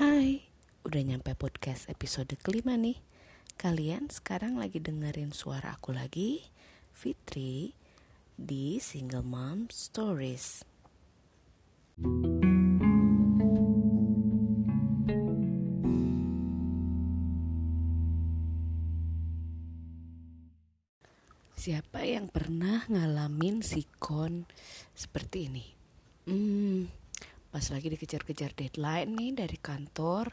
Hai, udah nyampe podcast episode kelima nih. Kalian sekarang lagi dengerin suara aku lagi, Fitri, di Single Mom Stories. Siapa yang pernah ngalamin sikon seperti ini? Hmm, pas lagi dikejar-kejar deadline nih dari kantor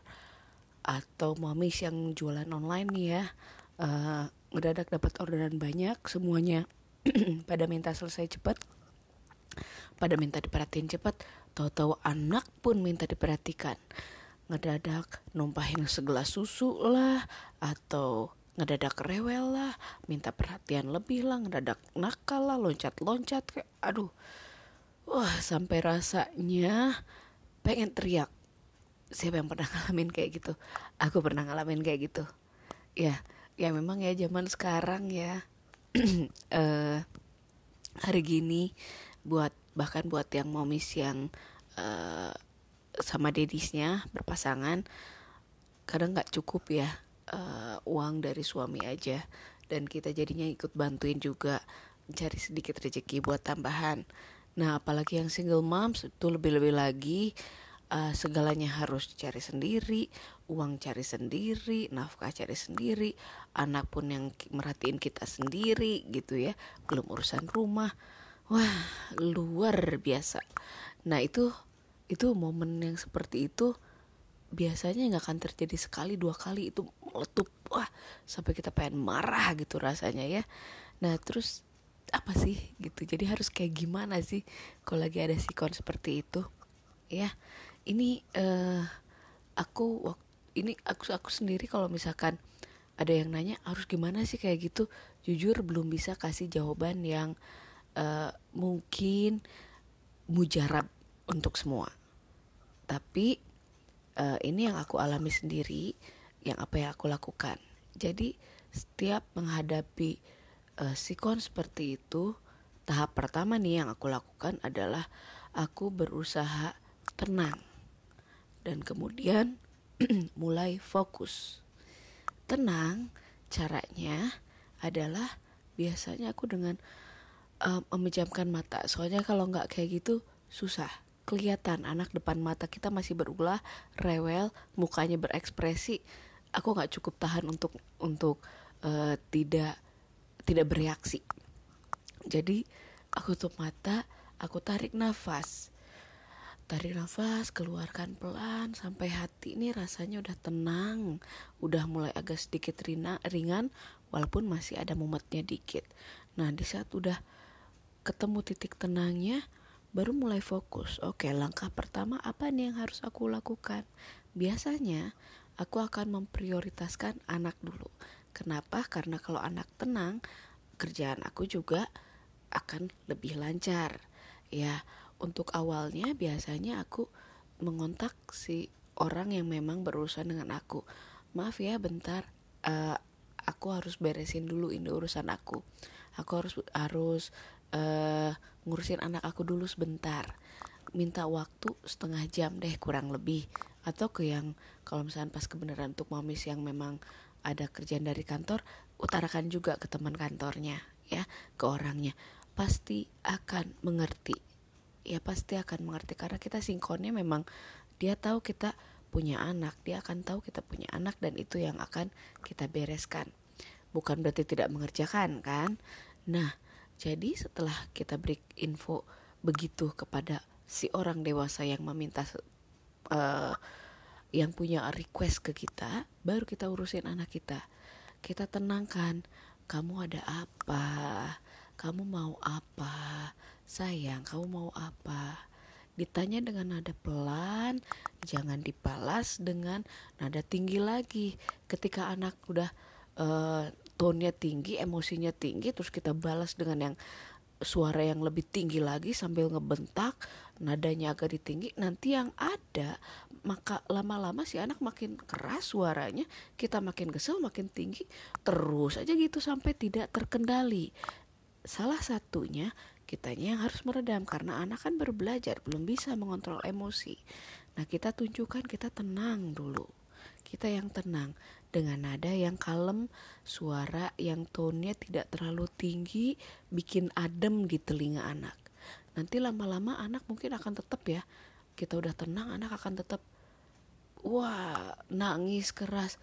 atau mamis yang jualan online nih ya uh, ngedadak dapat orderan banyak semuanya pada minta selesai cepat pada minta diperhatiin cepat tahu-tahu anak pun minta diperhatikan. Ngedadak numpahin segelas susu lah atau ngedadak rewel lah minta perhatian lebih lah ngedadak nakal lah loncat-loncat kayak aduh Wah, sampai rasanya pengen teriak. Siapa yang pernah ngalamin kayak gitu? Aku pernah ngalamin kayak gitu. Ya, ya memang ya zaman sekarang ya. uh, hari gini buat bahkan buat yang momis yang uh, sama dedisnya berpasangan kadang nggak cukup ya uh, uang dari suami aja dan kita jadinya ikut bantuin juga cari sedikit rezeki buat tambahan Nah, apalagi yang single moms itu lebih-lebih lagi uh, segalanya harus cari sendiri, uang cari sendiri, nafkah cari sendiri, anak pun yang merhatiin kita sendiri gitu ya, belum urusan rumah. Wah, luar biasa. Nah, itu itu momen yang seperti itu biasanya nggak akan terjadi sekali dua kali itu meletup wah sampai kita pengen marah gitu rasanya ya nah terus apa sih gitu. Jadi harus kayak gimana sih kalau lagi ada sikon seperti itu? Ya ini uh, aku ini aku aku sendiri kalau misalkan ada yang nanya harus gimana sih kayak gitu? Jujur belum bisa kasih jawaban yang uh, mungkin mujarab untuk semua. Tapi uh, ini yang aku alami sendiri yang apa yang aku lakukan. Jadi setiap menghadapi uh, sikon seperti itu tahap pertama nih yang aku lakukan adalah aku berusaha tenang dan kemudian mulai fokus. Tenang caranya adalah biasanya aku dengan um, memejamkan mata. Soalnya kalau nggak kayak gitu susah. Kelihatan anak depan mata kita masih berulah rewel mukanya berekspresi. Aku nggak cukup tahan untuk untuk uh, tidak tidak bereaksi. Jadi aku tutup mata, aku tarik nafas. Tarik nafas, keluarkan pelan sampai hati ini rasanya udah tenang, udah mulai agak sedikit ringan walaupun masih ada mumetnya dikit. Nah, di saat udah ketemu titik tenangnya, baru mulai fokus. Oke, langkah pertama apa nih yang harus aku lakukan? Biasanya aku akan memprioritaskan anak dulu. Kenapa? Karena kalau anak tenang, kerjaan aku juga akan lebih lancar. Ya, untuk awalnya biasanya aku mengontak si orang yang memang berurusan dengan aku. Maaf ya, bentar. Uh, aku harus beresin dulu ini urusan aku. Aku harus harus uh, ngurusin anak aku dulu sebentar. Minta waktu setengah jam deh kurang lebih atau ke yang kalau misalnya pas kebenaran untuk mamis yang memang ada kerjaan dari kantor utarakan juga ke teman kantornya ya ke orangnya. Pasti akan mengerti. Ya pasti akan mengerti karena kita sinkronnya memang dia tahu kita punya anak dia akan tahu kita punya anak dan itu yang akan kita bereskan. Bukan berarti tidak mengerjakan kan? Nah jadi setelah kita beri info begitu kepada si orang dewasa yang meminta uh, yang punya request ke kita, baru kita urusin anak kita. Kita tenangkan, kamu ada apa? Kamu mau apa? Sayang, kamu mau apa? Ditanya dengan nada pelan, jangan dipalas dengan nada tinggi lagi. Ketika anak udah uh, tone-nya tinggi, emosinya tinggi, terus kita balas dengan yang suara yang lebih tinggi lagi sambil ngebentak nadanya agak ditinggi nanti yang ada maka lama-lama si anak makin keras suaranya kita makin kesel makin tinggi terus aja gitu sampai tidak terkendali salah satunya kitanya yang harus meredam karena anak kan baru belajar belum bisa mengontrol emosi Nah, kita tunjukkan kita tenang dulu. Kita yang tenang dengan nada yang kalem, suara yang tone-nya tidak terlalu tinggi, bikin adem di telinga anak. Nanti lama-lama anak mungkin akan tetap ya. Kita udah tenang, anak akan tetap wah, nangis keras.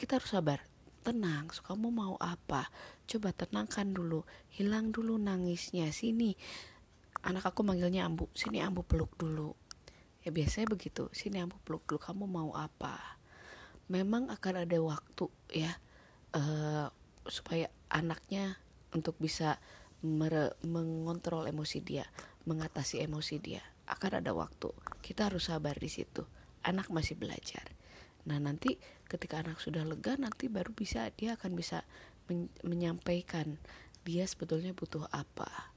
Kita harus sabar. Tenang, kamu mau apa? Coba tenangkan dulu, hilang dulu nangisnya. Sini, anak aku manggilnya Ambu. Sini Ambu peluk dulu ya biasanya begitu sini ambu peluk dulu kamu mau apa memang akan ada waktu ya uh, supaya anaknya untuk bisa mengontrol emosi dia mengatasi emosi dia akan ada waktu. Kita harus sabar di situ. Anak masih belajar. Nah nanti ketika anak sudah lega nanti baru bisa dia akan bisa men menyampaikan dia sebetulnya butuh apa.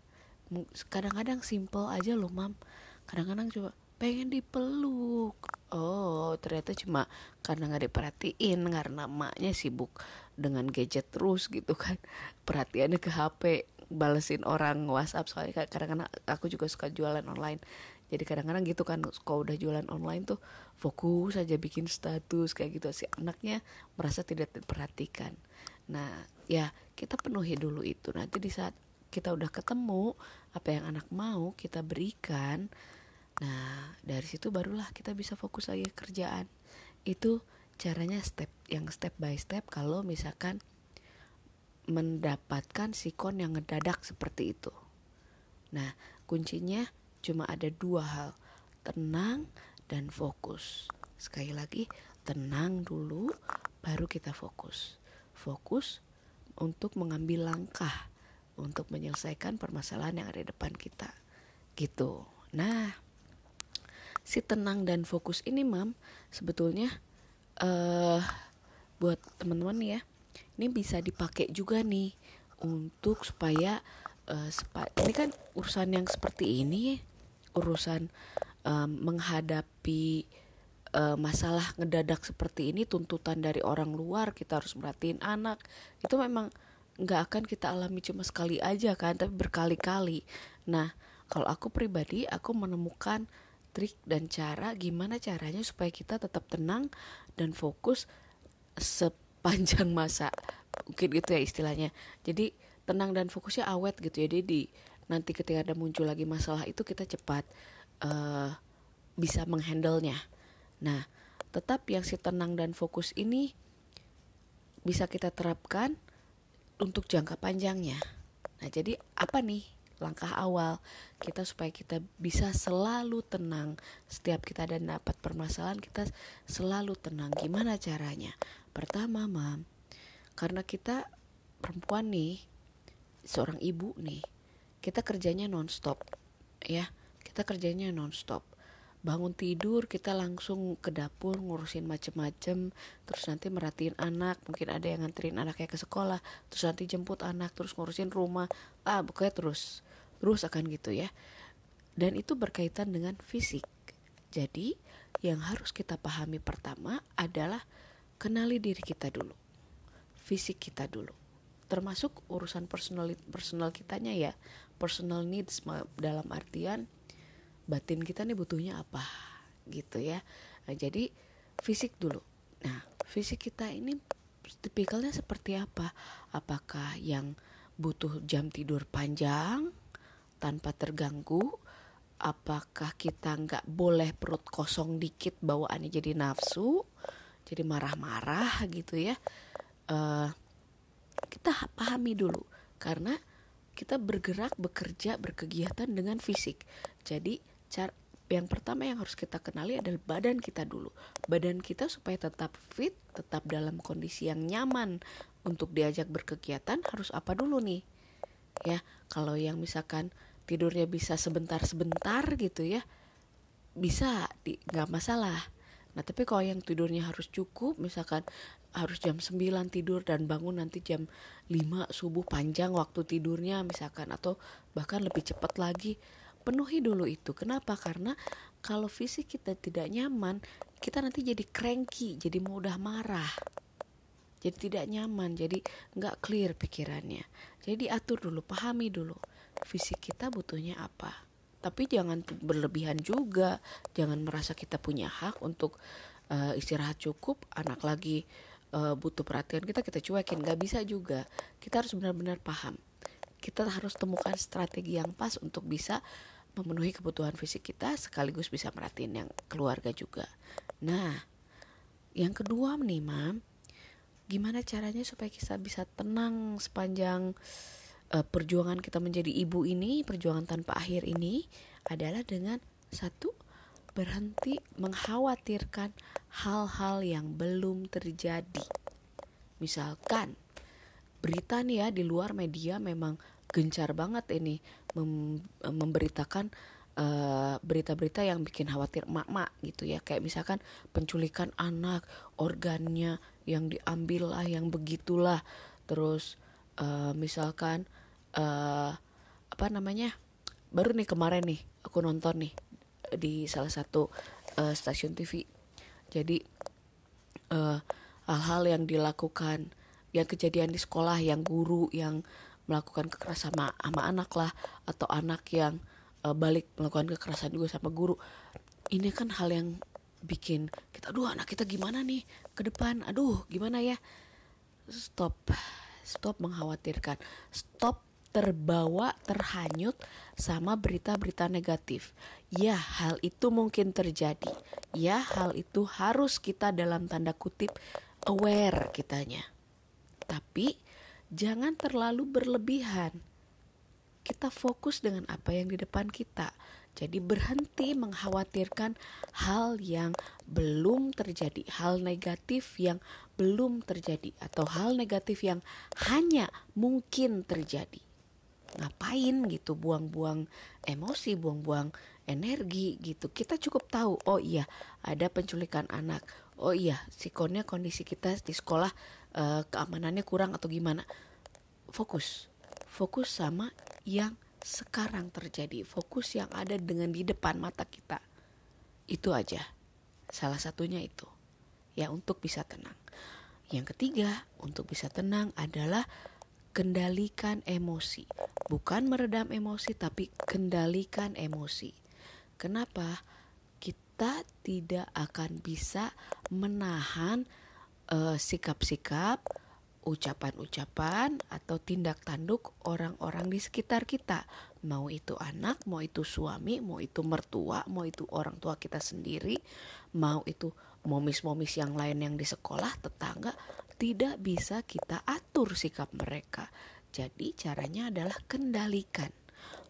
Kadang-kadang simple aja loh mam. Kadang-kadang coba pengen dipeluk. Oh ternyata cuma karena nggak diperhatiin karena emaknya sibuk dengan gadget terus gitu kan. Perhatiannya ke HP balesin orang WhatsApp. Soalnya kadang-kadang aku juga suka jualan online. Jadi kadang-kadang gitu kan kalau udah jualan online tuh fokus aja bikin status kayak gitu. Si anaknya merasa tidak diperhatikan. Nah ya kita penuhi dulu itu. Nanti di saat kita udah ketemu apa yang anak mau kita berikan. Nah, dari situ barulah kita bisa fokus lagi kerjaan. Itu caranya step yang step by step kalau misalkan mendapatkan sikon yang ngedadak seperti itu. Nah, kuncinya cuma ada dua hal, tenang dan fokus. Sekali lagi, tenang dulu, baru kita fokus. Fokus untuk mengambil langkah untuk menyelesaikan permasalahan yang ada di depan kita. Gitu. Nah, si tenang dan fokus ini mam sebetulnya uh, buat teman-teman ya ini bisa dipakai juga nih untuk supaya uh, ini kan urusan yang seperti ini urusan um, menghadapi uh, masalah ngedadak seperti ini tuntutan dari orang luar kita harus merhatiin anak itu memang nggak akan kita alami cuma sekali aja kan tapi berkali-kali. Nah kalau aku pribadi aku menemukan trik dan cara gimana caranya supaya kita tetap tenang dan fokus sepanjang masa mungkin gitu ya istilahnya. Jadi tenang dan fokusnya awet gitu ya. Jadi nanti ketika ada muncul lagi masalah itu kita cepat uh, bisa menghandlenya. Nah tetap yang si tenang dan fokus ini bisa kita terapkan untuk jangka panjangnya. Nah jadi apa nih langkah awal kita supaya kita bisa selalu tenang? Setiap kita ada dapat permasalahan kita selalu tenang. Gimana caranya pertama mam karena kita perempuan nih seorang ibu nih kita kerjanya nonstop ya. Kita kerjanya nonstop. Bangun tidur kita langsung ke dapur ngurusin macem-macem terus nanti merhatiin anak mungkin ada yang nganterin anaknya ke sekolah terus nanti jemput anak terus ngurusin rumah ah pokoknya terus terus akan gitu ya. Dan itu berkaitan dengan fisik. Jadi yang harus kita pahami pertama adalah kenali diri kita dulu fisik kita dulu. Termasuk urusan personal personal kitanya ya. Personal needs dalam artian batin kita nih butuhnya apa gitu ya. Nah, jadi fisik dulu. Nah fisik kita ini tipikalnya seperti apa? Apakah yang butuh jam tidur panjang tanpa terganggu? Apakah kita nggak boleh perut kosong dikit bawaannya jadi nafsu jadi marah-marah gitu ya uh, kita pahami dulu karena kita bergerak bekerja berkegiatan dengan fisik jadi cara yang pertama yang harus kita kenali adalah badan kita dulu. Badan kita supaya tetap fit, tetap dalam kondisi yang nyaman untuk diajak berkegiatan harus apa dulu nih? Ya, kalau yang misalkan tidurnya bisa sebentar-sebentar gitu ya bisa nggak masalah nah tapi kalau yang tidurnya harus cukup misalkan harus jam 9 tidur dan bangun nanti jam 5 subuh panjang waktu tidurnya misalkan atau bahkan lebih cepat lagi penuhi dulu itu. Kenapa? Karena kalau fisik kita tidak nyaman kita nanti jadi cranky jadi mudah marah. Jadi tidak nyaman jadi nggak clear pikirannya. Jadi diatur dulu pahami dulu fisik kita butuhnya apa tapi jangan berlebihan juga. Jangan merasa kita punya hak untuk uh, istirahat cukup. Anak lagi uh, butuh perhatian kita kita cuekin. Nggak bisa juga. Kita harus benar-benar paham. Kita harus temukan strategi yang pas untuk bisa memenuhi kebutuhan fisik kita sekaligus bisa merhatiin yang keluarga juga. Nah yang kedua nih mam gimana caranya supaya kita bisa tenang sepanjang uh, perjuangan kita menjadi ibu ini, perjuangan tanpa akhir ini adalah dengan satu berhenti mengkhawatirkan hal-hal yang belum terjadi. Misalkan berita nih ya di luar media memang gencar banget ini mem memberitakan eh, berita-berita yang bikin khawatir emak-emak gitu ya kayak misalkan penculikan anak organnya yang diambil lah yang begitulah terus uh, misalkan uh, apa namanya baru nih kemarin nih aku nonton nih di salah satu uh, stasiun TV jadi hal hal-hal yang dilakukan yang kejadian di sekolah yang guru yang melakukan kekerasan sama, sama anak lah atau anak yang uh, balik melakukan kekerasan juga sama guru ini kan hal yang bikin kita aduh anak kita gimana nih ke depan? Aduh gimana ya? Stop stop mengkhawatirkan. Stop terbawa terhanyut sama berita-berita negatif. Ya, hal itu mungkin terjadi. Ya, hal itu harus kita dalam tanda kutip aware kitanya. Tapi jangan terlalu berlebihan. Kita fokus dengan apa yang di depan kita. Jadi berhenti mengkhawatirkan hal yang belum terjadi, hal negatif yang belum terjadi atau hal negatif yang hanya mungkin terjadi ngapain gitu buang-buang emosi buang-buang energi gitu. Kita cukup tahu oh iya ada penculikan anak. Oh iya sikonnya kondisi kita di sekolah uh, keamanannya kurang atau gimana. Fokus. Fokus sama yang sekarang terjadi. Fokus yang ada dengan di depan mata kita. Itu aja. Salah satunya itu. Ya untuk bisa tenang. Yang ketiga untuk bisa tenang adalah kendalikan emosi. Bukan meredam emosi tapi kendalikan emosi. Kenapa? Kita tidak akan bisa menahan uh, sikap-sikap, ucapan-ucapan atau tindak tanduk orang-orang di sekitar kita. Mau itu anak, mau itu suami, mau itu mertua, mau itu orang tua kita sendiri, mau itu momis-momis yang lain yang di sekolah, tetangga, tidak bisa kita atur sikap mereka. Jadi caranya adalah kendalikan,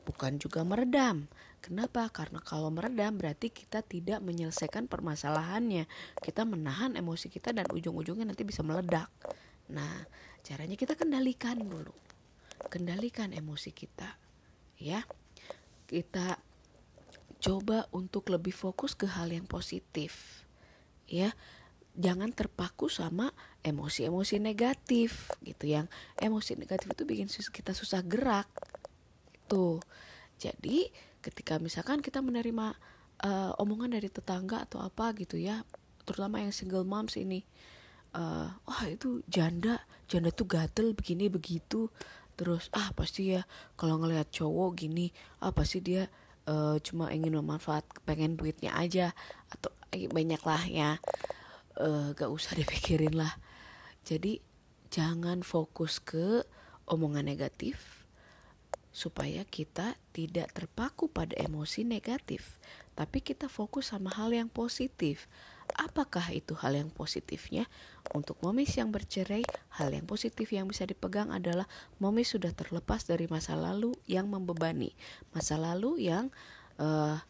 bukan juga meredam. Kenapa? Karena kalau meredam berarti kita tidak menyelesaikan permasalahannya. Kita menahan emosi kita dan ujung-ujungnya nanti bisa meledak. Nah, caranya kita kendalikan dulu. Kendalikan emosi kita. Ya. Kita coba untuk lebih fokus ke hal yang positif. Ya jangan terpaku sama emosi-emosi negatif gitu yang emosi negatif itu bikin kita susah gerak itu jadi ketika misalkan kita menerima uh, omongan dari tetangga atau apa gitu ya terutama yang single moms ini uh, wah itu janda janda tuh gatel begini begitu terus ah pasti ya kalau ngelihat cowok gini ah pasti dia uh, cuma ingin memanfaat pengen duitnya aja atau banyak lah ya uh, gak usah dipikirin lah. Jadi jangan fokus ke omongan negatif supaya kita tidak terpaku pada emosi negatif. Tapi kita fokus sama hal yang positif. Apakah itu hal yang positifnya? Untuk momis yang bercerai hal yang positif yang bisa dipegang adalah momis sudah terlepas dari masa lalu yang membebani. Masa lalu yang uh,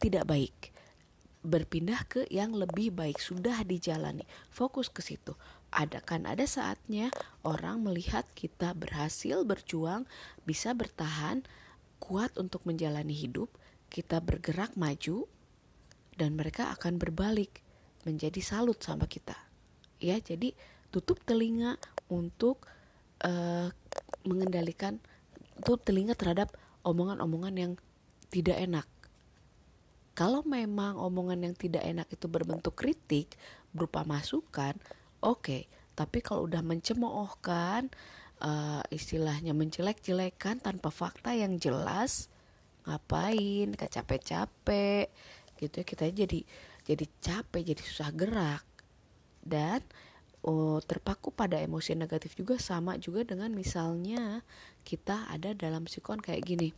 tidak baik berpindah ke yang lebih baik sudah dijalani. Fokus ke situ. Ada kan ada saatnya orang melihat kita berhasil berjuang bisa bertahan kuat untuk menjalani hidup kita bergerak maju dan mereka akan berbalik menjadi salut sama kita. Ya jadi tutup telinga untuk uh, mengendalikan tutup telinga terhadap omongan-omongan yang tidak enak kalau memang omongan yang tidak enak itu berbentuk kritik berupa masukan, oke. Okay. Tapi kalau udah mencemoohkan, uh, istilahnya menjelek-jelekan tanpa fakta yang jelas, ngapain gak capek-capek gitu ya kita jadi jadi capek jadi susah gerak dan oh, terpaku pada emosi negatif juga sama juga dengan misalnya kita ada dalam sikon kayak gini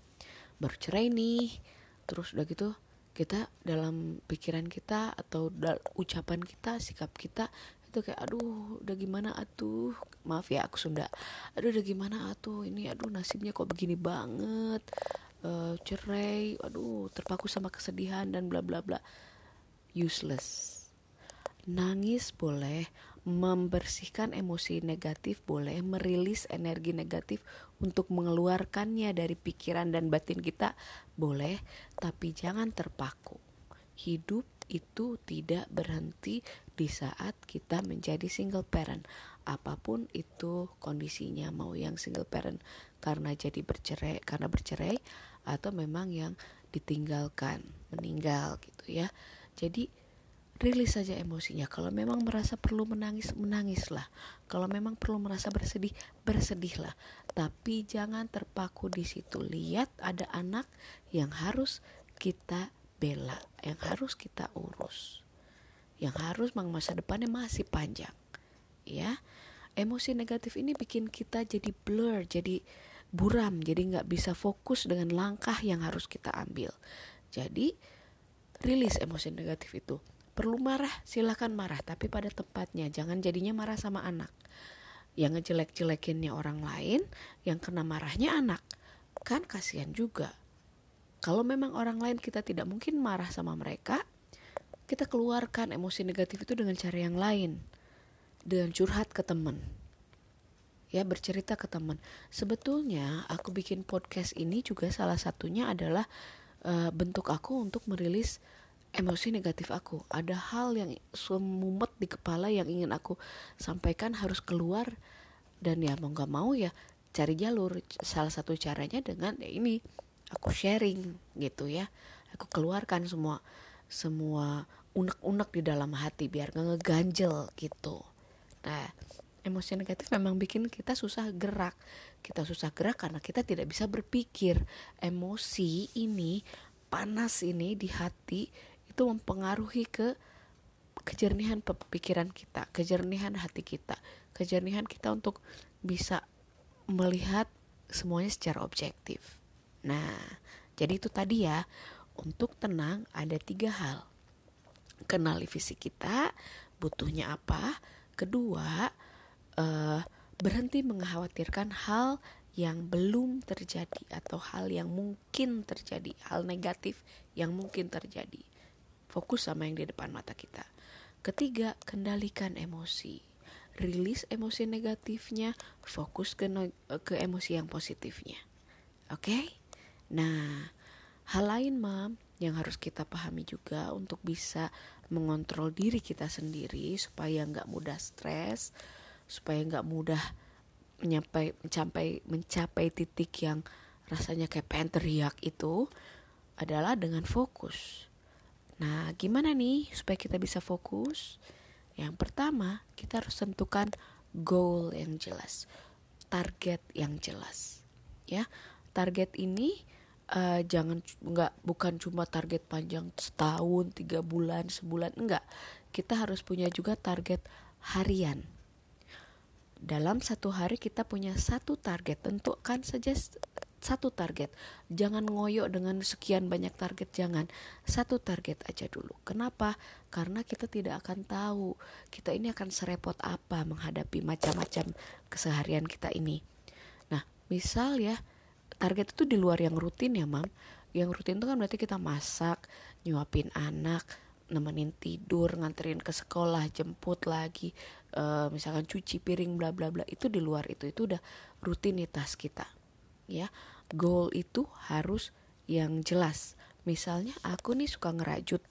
baru cerai nih terus udah gitu kita dalam pikiran kita atau ucapan kita sikap kita itu kayak aduh udah gimana atuh. Maaf ya aku Sunda. Aduh udah gimana atuh? Ini aduh nasibnya kok begini banget? Uh, cerai aduh terpaku sama kesedihan dan bla bla bla. Useless. Nangis boleh membersihkan emosi negatif boleh merilis energi negatif untuk mengeluarkannya dari pikiran dan batin kita boleh tapi jangan terpaku. Hidup itu tidak berhenti di saat kita menjadi single parent. Apa pun itu kondisinya mau yang single parent karena jadi bercerai karena bercerai atau memang yang ditinggalkan meninggal gitu ya. Jadi rilis saja emosinya. Kalau memang merasa perlu menangis menangislah. Kalau memang perlu merasa bersedih bersedihlah. Tapi jangan terpaku di situ. Lihat ada anak yang harus kita bela yang harus kita urus. Yang harus masa depannya masih panjang ya. Emosi negatif ini bikin kita jadi blur jadi buram jadi nggak bisa fokus dengan langkah yang harus kita ambil. Jadi rilis emosi negatif itu perlu marah silahkan marah tapi pada tempatnya jangan jadinya marah sama anak yang ngejelek-jelekinnya orang lain yang kena marahnya anak kan kasihan juga kalau memang orang lain kita tidak mungkin marah sama mereka, kita keluarkan emosi negatif itu dengan cara yang lain. Dengan curhat ke teman. Ya, bercerita ke teman. Sebetulnya aku bikin podcast ini juga salah satunya adalah uh, bentuk aku untuk merilis emosi negatif aku. Ada hal yang semumet di kepala yang ingin aku sampaikan harus keluar. Dan ya mau nggak mau ya cari jalur. Salah satu caranya dengan ya ini aku sharing gitu ya. Aku keluarkan semua semua unek-unek di dalam hati biar gak ngeganjel gitu. Nah emosi negatif memang bikin kita susah gerak. Kita susah gerak karena kita tidak bisa berpikir. Emosi ini panas ini di hati itu mempengaruhi ke kejernihan pikiran kita kejernihan hati kita kejernihan kita untuk bisa melihat semuanya secara objektif Nah, jadi itu tadi ya, untuk tenang ada tiga hal. Kenali visi kita, butuhnya apa. Kedua, uh, berhenti mengkhawatirkan hal yang belum terjadi atau hal yang mungkin terjadi, hal negatif yang mungkin terjadi. Fokus sama yang di depan mata kita. Ketiga, kendalikan emosi. Rilis emosi negatifnya, fokus ke ke emosi yang positifnya. Oke? Okay? Nah, hal lain mam yang harus kita pahami juga untuk bisa mengontrol diri kita sendiri supaya nggak mudah stres, supaya nggak mudah mencapai mencapai mencapai titik yang rasanya kayak pengen teriak itu adalah dengan fokus. Nah, gimana nih supaya kita bisa fokus? Yang pertama, kita harus tentukan goal yang jelas, target yang jelas. Ya, target ini uh, jangan nggak bukan cuma target panjang setahun tiga bulan sebulan enggak kita harus punya juga target harian dalam satu hari kita punya satu target tentukan saja satu target. Jangan ngoyo dengan sekian banyak target jangan. Satu target aja dulu. Kenapa? Karena kita tidak akan tahu kita ini akan serepot apa menghadapi macam-macam keseharian kita ini. Nah misal ya target itu di luar yang rutin ya mam. Yang rutin itu kan berarti kita masak nyuapin anak nemenin tidur nganterin ke sekolah jemput lagi e, misalkan cuci piring bla bla bla. Itu di luar itu. Itu udah rutinitas kita ya. Goal itu harus yang jelas. Misalnya aku nih suka ngerajut.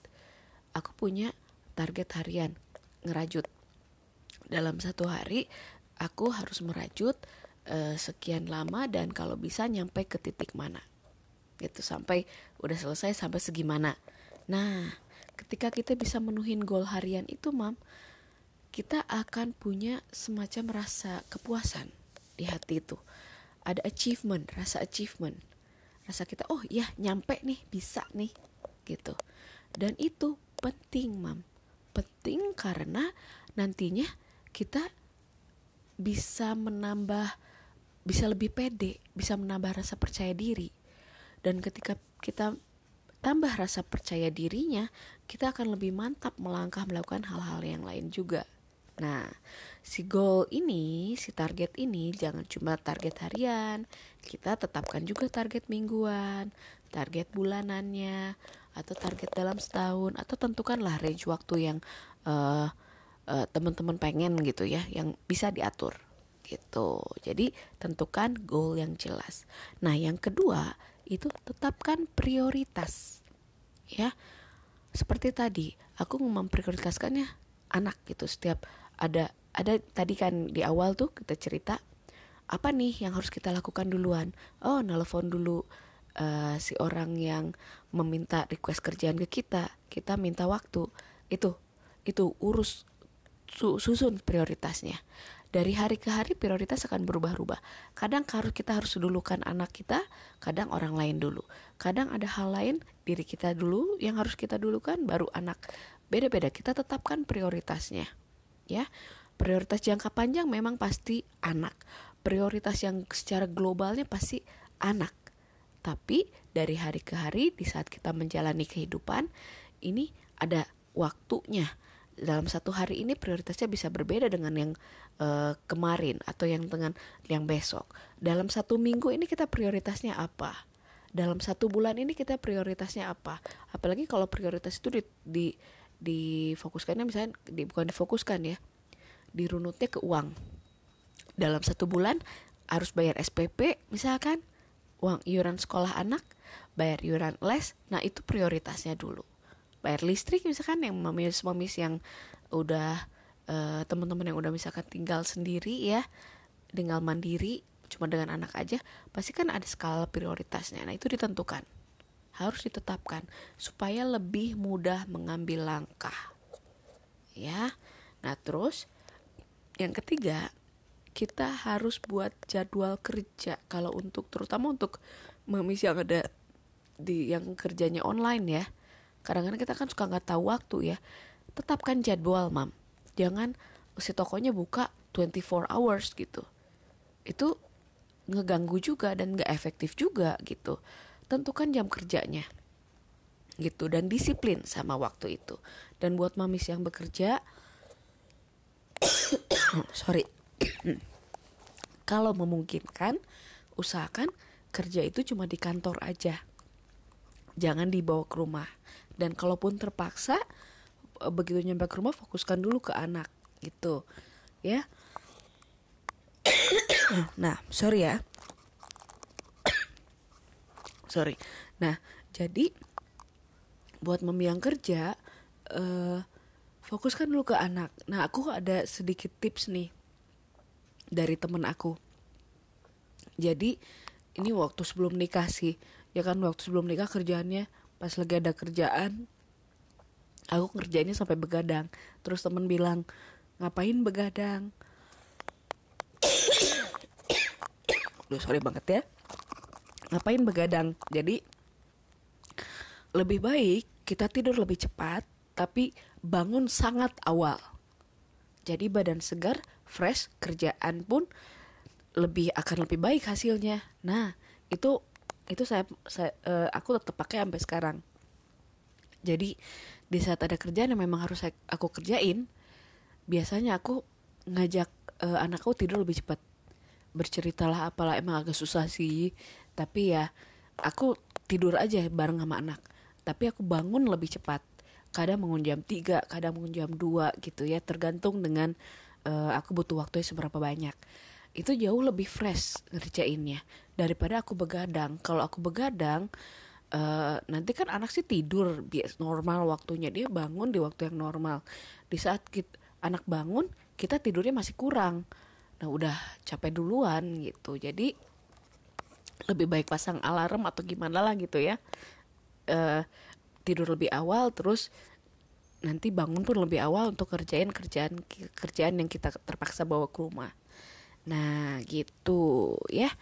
Aku punya target harian ngerajut. Dalam satu hari aku harus merajut uh, sekian lama dan kalau bisa nyampe ke titik mana. Gitu sampai udah selesai sampai segimana. Nah ketika kita bisa menuhin goal harian itu mam kita akan punya semacam rasa kepuasan di hati itu ada achievement rasa achievement. Rasa kita oh ya nyampe nih bisa nih gitu. Dan itu penting mam. Penting karena nantinya kita bisa menambah bisa lebih pede bisa menambah rasa percaya diri. Dan ketika kita tambah rasa percaya dirinya kita akan lebih mantap melangkah melakukan hal-hal yang lain juga Nah, si goal ini, si target ini jangan cuma target harian, kita tetapkan juga target mingguan, target bulanannya, atau target dalam setahun, atau tentukanlah range waktu yang uh, uh, teman-teman pengen gitu ya, yang bisa diatur gitu. Jadi tentukan goal yang jelas. Nah, yang kedua itu tetapkan prioritas, ya. Seperti tadi, aku memprioritaskannya anak gitu setiap ada ada tadi kan di awal tuh kita cerita apa nih yang harus kita lakukan duluan oh nelfon dulu uh, si orang yang meminta request kerjaan ke kita kita minta waktu itu itu urus su susun prioritasnya dari hari ke hari prioritas akan berubah-ubah. Kadang harus kita harus dulukan anak kita, kadang orang lain dulu. Kadang ada hal lain diri kita dulu yang harus kita dulukan, baru anak. Beda-beda kita tetapkan prioritasnya ya. Prioritas jangka panjang memang pasti anak. Prioritas yang secara globalnya pasti anak. Tapi dari hari ke hari di saat kita menjalani kehidupan ini ada waktunya. Dalam satu hari ini prioritasnya bisa berbeda dengan yang uh, kemarin atau yang dengan yang besok. Dalam satu minggu ini kita prioritasnya apa? Dalam satu bulan ini kita prioritasnya apa? Apalagi kalau prioritas itu di, di difokuskannya misalnya di, bukan difokuskan ya dirunutnya ke uang. Dalam satu bulan harus bayar SPP misalkan uang iuran sekolah anak bayar iuran les nah itu prioritasnya dulu. Bayar listrik misalkan yang memis yang udah uh, teman-teman yang udah misalkan tinggal sendiri ya tinggal mandiri cuma dengan anak aja pasti kan ada skala prioritasnya. Nah itu ditentukan harus ditetapkan supaya lebih mudah mengambil langkah. Ya. Nah, terus yang ketiga, kita harus buat jadwal kerja kalau untuk terutama untuk memis yang ada di yang kerjanya online ya. Kadang-kadang kita kan suka nggak tahu waktu ya. Tetapkan jadwal, Mam. Jangan si tokonya buka 24 hours gitu. Itu ngeganggu juga dan nggak efektif juga gitu tentukan jam kerjanya. Gitu dan disiplin sama waktu itu. Dan buat mamis yang bekerja sorry kalau memungkinkan usahakan kerja itu cuma di kantor aja. Jangan dibawa ke rumah. Dan kalaupun terpaksa e, begitu nyampe ke rumah fokuskan dulu ke anak gitu ya. Nah sorry ya sorry. Nah jadi buat mami yang kerja uh, fokuskan dulu ke anak. Nah aku ada sedikit tips nih dari temen aku. Jadi ini waktu sebelum nikah sih. Ya kan waktu sebelum nikah kerjaannya pas lagi ada kerjaan aku kerjanya sampai begadang. Terus temen bilang ngapain begadang? Duh sorry banget ya ngapain begadang? Jadi lebih baik kita tidur lebih cepat tapi bangun sangat awal. Jadi badan segar fresh kerjaan pun lebih akan lebih baik hasilnya. Nah itu itu saya, saya uh, aku tetap pakai sampai sekarang. Jadi di saat ada kerjaan yang memang harus aku kerjain biasanya aku ngajak uh, anakku tidur lebih cepat. Berceritalah apalah emang agak susah sih tapi ya aku tidur aja bareng sama anak. Tapi aku bangun lebih cepat. Kadang bangun jam 3 kadang bangun jam 2 gitu ya. Tergantung dengan uh, aku butuh waktunya seberapa banyak. Itu jauh lebih fresh ngerjainnya daripada aku begadang. Kalau aku begadang uh, nanti kan anak sih tidur bias normal waktunya. Dia bangun di waktu yang normal. Di saat kita, anak bangun kita tidurnya masih kurang. Nah udah capek duluan gitu. Jadi lebih baik pasang alarm atau gimana lah gitu ya. Uh, tidur lebih awal terus nanti bangun pun lebih awal untuk kerjain kerjaan kerjaan yang kita terpaksa bawa ke rumah. Nah gitu ya.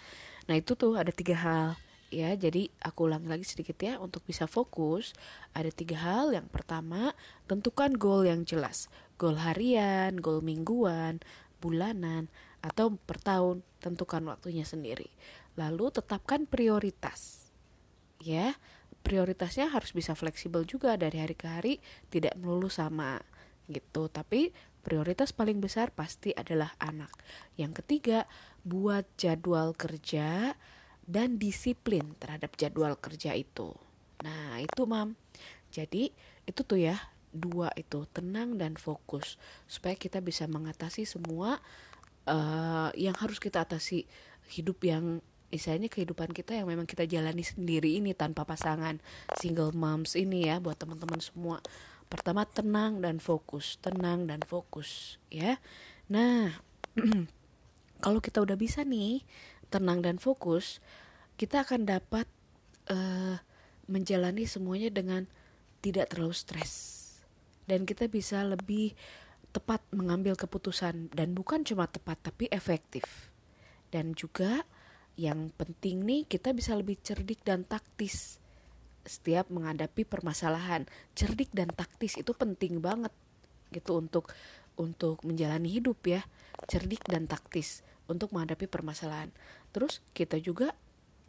Nah itu tuh ada tiga hal ya. Jadi aku ulangi lagi sedikit ya. Untuk bisa fokus ada tiga hal. Yang pertama tentukan goal yang jelas. Goal harian goal mingguan bulanan atau per tahun tentukan waktunya sendiri lalu tetapkan prioritas. Ya prioritasnya harus bisa fleksibel juga dari hari ke hari tidak melulu sama gitu. Tapi prioritas paling besar pasti adalah anak. Yang ketiga buat jadwal kerja dan disiplin terhadap jadwal kerja itu. Nah, itu Mam. Jadi, itu tuh ya, dua itu, tenang dan fokus. Supaya kita bisa mengatasi semua uh, yang harus kita atasi. Hidup yang misalnya kehidupan kita yang memang kita jalani sendiri ini tanpa pasangan single moms ini ya buat teman-teman semua pertama tenang dan fokus tenang dan fokus ya nah kalau kita udah bisa nih tenang dan fokus, kita akan dapat uh, menjalani semuanya dengan tidak terlalu stres. Dan kita bisa lebih tepat mengambil keputusan dan bukan cuma tepat tapi efektif. Dan juga yang penting nih kita bisa lebih cerdik dan taktis setiap menghadapi permasalahan. Cerdik dan taktis itu penting banget gitu untuk untuk menjalani hidup ya. Cerdik dan taktis untuk menghadapi permasalahan. Terus kita juga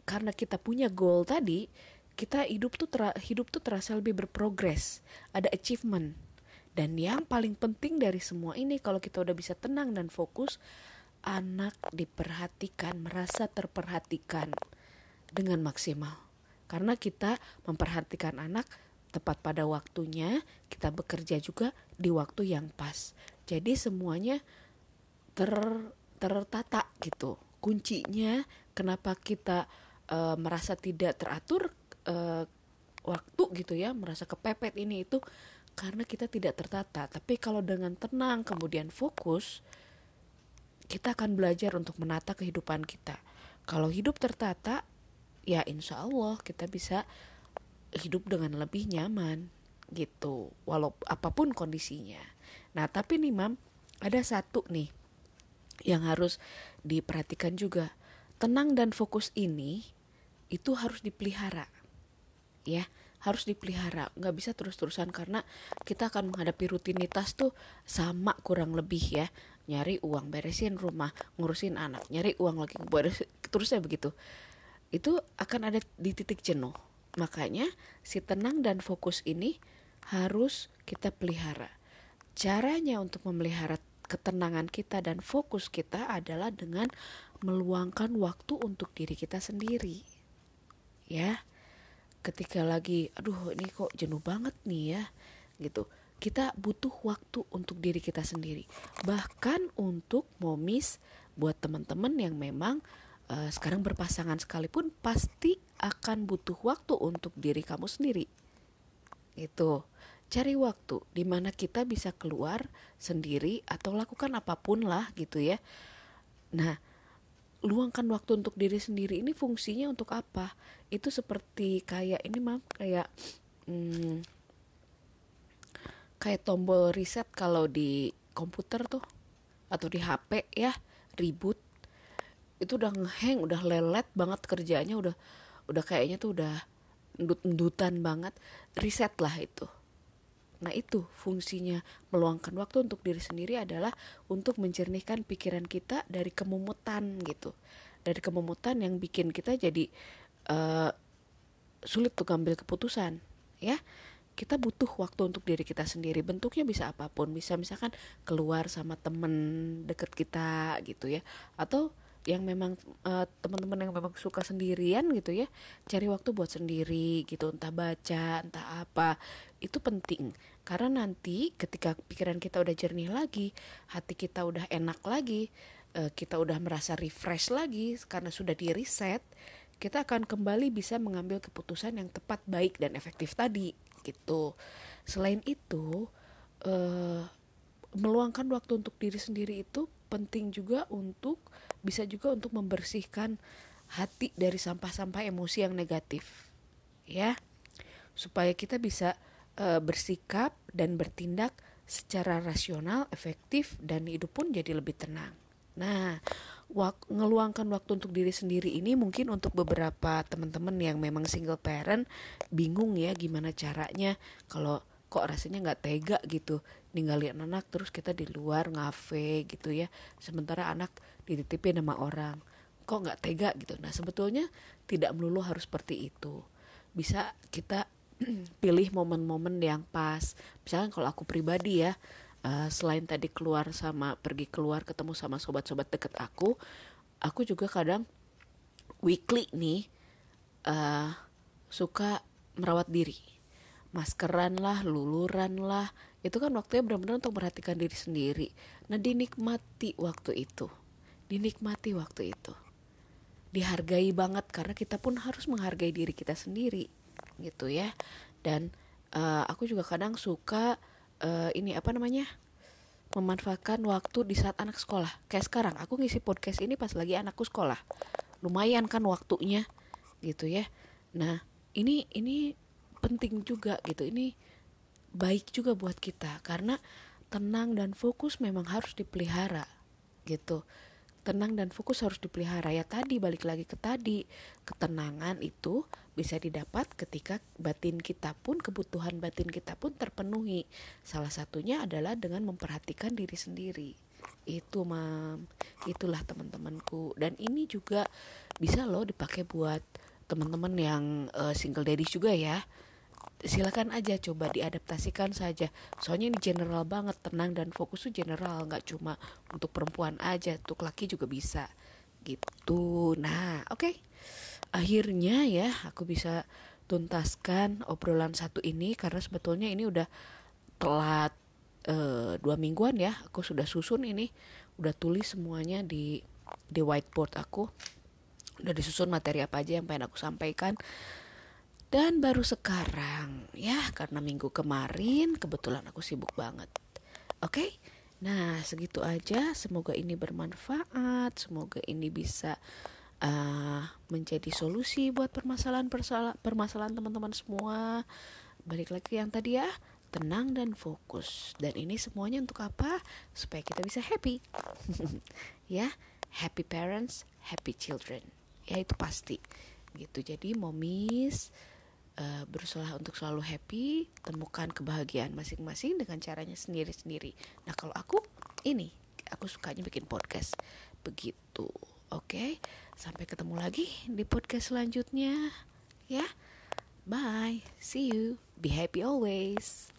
karena kita punya goal tadi, kita hidup tuh ter, hidup tuh terasa lebih berprogres, ada achievement. Dan yang paling penting dari semua ini kalau kita udah bisa tenang dan fokus, anak diperhatikan, merasa terperhatikan dengan maksimal. Karena kita memperhatikan anak tepat pada waktunya, kita bekerja juga di waktu yang pas. Jadi semuanya ter tertata gitu kuncinya kenapa kita uh, merasa tidak teratur uh, waktu gitu ya merasa kepepet ini itu karena kita tidak tertata tapi kalau dengan tenang kemudian fokus kita akan belajar untuk menata kehidupan kita kalau hidup tertata ya insya Allah kita bisa hidup dengan lebih nyaman gitu walau apa pun kondisinya nah tapi nih mam ada satu nih yang harus diperhatikan juga. Tenang dan fokus ini itu harus dipelihara. Ya, harus dipelihara. Nggak bisa terus-terusan karena kita akan menghadapi rutinitas tuh sama kurang lebih ya. Nyari uang, beresin rumah, ngurusin anak, nyari uang lagi, beres terusnya begitu. Itu akan ada di titik jenuh. Makanya si tenang dan fokus ini harus kita pelihara. Caranya untuk memelihara ketenangan kita dan fokus kita adalah dengan meluangkan waktu untuk diri kita sendiri. Ya. Ketika lagi aduh ini kok jenuh banget nih ya gitu. Kita butuh waktu untuk diri kita sendiri. Bahkan untuk momis buat teman-teman yang memang uh, sekarang berpasangan sekalipun pasti akan butuh waktu untuk diri kamu sendiri. Itu cari waktu di mana kita bisa keluar sendiri atau lakukan apa pun lah gitu ya. Nah, luangkan waktu untuk diri sendiri ini fungsinya untuk apa? Itu seperti kayak ini mah kayak hmm, kayak tombol reset kalau di komputer tuh atau di HP ya ribut. Itu udah ngeheng udah lelet banget kerjanya udah udah kayaknya tuh udah endut-endutan banget. Reset lah itu. Nah itu fungsinya meluangkan waktu untuk diri sendiri adalah untuk menjernihkan pikiran kita dari kemumutan gitu, dari kemumutan yang bikin kita jadi uh, sulit untuk ambil keputusan, ya. Kita butuh waktu untuk diri kita sendiri. Bentuknya bisa apa pun, bisa misalkan keluar sama temen deket kita gitu ya, atau yang memang uh, teman-teman yang memang suka sendirian gitu ya cari waktu buat sendiri gitu. Entah baca entah apa. Itu penting. Karena nanti ketika pikiran kita udah jernih lagi hati kita udah enak lagi uh, kita udah merasa refresh lagi karena sudah di reset kita akan kembali bisa mengambil keputusan yang tepat baik dan efektif tadi gitu. Selain itu uh, meluangkan waktu untuk diri sendiri itu penting juga untuk bisa juga untuk membersihkan hati dari sampah-sampah emosi yang negatif ya. Supaya kita bisa e, bersikap dan bertindak secara rasional efektif dan hidup pun jadi lebih tenang. Nah wak ngeluangkan waktu untuk diri sendiri ini mungkin untuk beberapa teman-teman yang memang single parent bingung ya gimana caranya. Kalau kok rasanya nggak tega gitu ninggalin anak terus kita di luar ngafe gitu ya. Sementara anak dititipin sama orang. Kok nggak tega gitu? Nah sebetulnya tidak melulu harus seperti itu. Bisa kita pilih momen-momen yang pas. Misalnya kalau aku pribadi ya uh, selain tadi keluar sama pergi keluar ketemu sama sobat-sobat deket aku aku juga kadang weekly nih uh, suka merawat diri. Maskeran lah luluran lah. Itu kan waktunya benar-benar untuk memperhatikan diri sendiri. Nah dinikmati waktu itu. Dinikmati waktu itu. Dihargai banget karena kita pun harus menghargai diri kita sendiri gitu ya. Dan uh, aku juga kadang suka uh, ini apa namanya memanfaatkan waktu di saat anak sekolah. Kayak sekarang aku ngisi podcast ini pas lagi anakku sekolah. Lumayan kan waktunya gitu ya. Nah ini ini penting juga gitu. Ini baik juga buat kita karena tenang dan fokus memang harus dipelihara gitu tenang dan fokus harus dipelihara. Ya tadi balik lagi ke tadi ketenangan itu bisa didapat ketika batin kita pun kebutuhan batin kita pun terpenuhi. Salah satunya adalah dengan memperhatikan diri sendiri. Itu mam. Itulah teman-temanku. Dan ini juga bisa loh dipakai buat teman-teman yang uh, single daddies juga ya silakan aja coba diadaptasikan saja. Soalnya ini general banget tenang dan fokus tuh general nggak cuma untuk perempuan aja untuk laki juga bisa. Gitu. Nah oke. Okay. akhirnya ya aku bisa tuntaskan obrolan satu ini karena sebetulnya ini udah telat uh, dua mingguan ya aku sudah susun ini. Udah tulis semuanya di di whiteboard aku. Udah disusun materi apa aja yang pengen aku sampaikan dan baru sekarang ya karena minggu kemarin kebetulan aku sibuk banget. Oke? Okay? Nah, segitu aja. Semoga ini bermanfaat, semoga ini bisa uh, menjadi solusi buat permasalahan permasalahan teman-teman semua. Balik lagi yang tadi ya, tenang dan fokus. Dan ini semuanya untuk apa? Supaya kita bisa happy. ya, happy parents, happy children. Ya itu pasti. Gitu. Jadi momis uh, berusaha untuk selalu happy, temukan kebahagiaan masing-masing dengan caranya sendiri-sendiri. Nah, kalau aku ini aku sukanya bikin podcast begitu. Oke, okay? sampai ketemu lagi di podcast selanjutnya. Ya, bye, see you, be happy always.